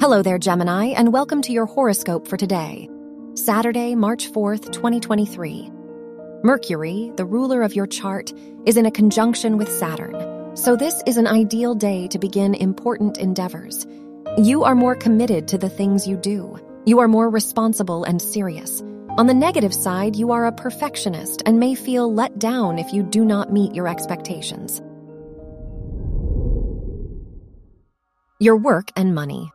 Hello there, Gemini, and welcome to your horoscope for today, Saturday, March 4th, 2023. Mercury, the ruler of your chart, is in a conjunction with Saturn, so this is an ideal day to begin important endeavors. You are more committed to the things you do. You are more responsible and serious. On the negative side, you are a perfectionist and may feel let down if you do not meet your expectations. Your work and money.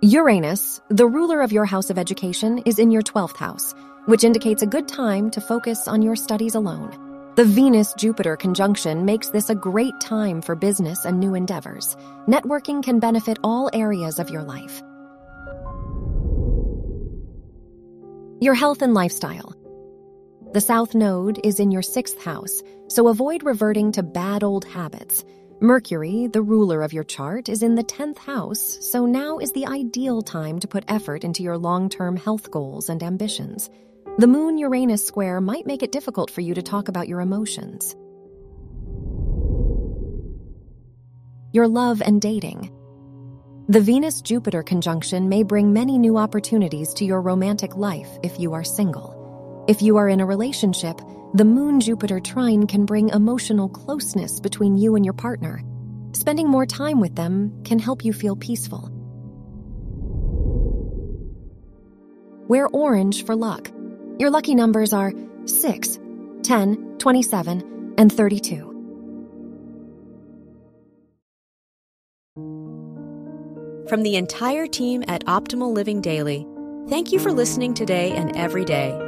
Uranus, the ruler of your house of education, is in your 12th house, which indicates a good time to focus on your studies alone. The Venus Jupiter conjunction makes this a great time for business and new endeavors. Networking can benefit all areas of your life. Your health and lifestyle. The South Node is in your sixth house, so avoid reverting to bad old habits. Mercury, the ruler of your chart, is in the 10th house, so now is the ideal time to put effort into your long term health goals and ambitions. The Moon Uranus square might make it difficult for you to talk about your emotions. Your love and dating. The Venus Jupiter conjunction may bring many new opportunities to your romantic life if you are single. If you are in a relationship, the Moon Jupiter trine can bring emotional closeness between you and your partner. Spending more time with them can help you feel peaceful. Wear orange for luck. Your lucky numbers are 6, 10, 27, and 32. From the entire team at Optimal Living Daily, thank you for listening today and every day.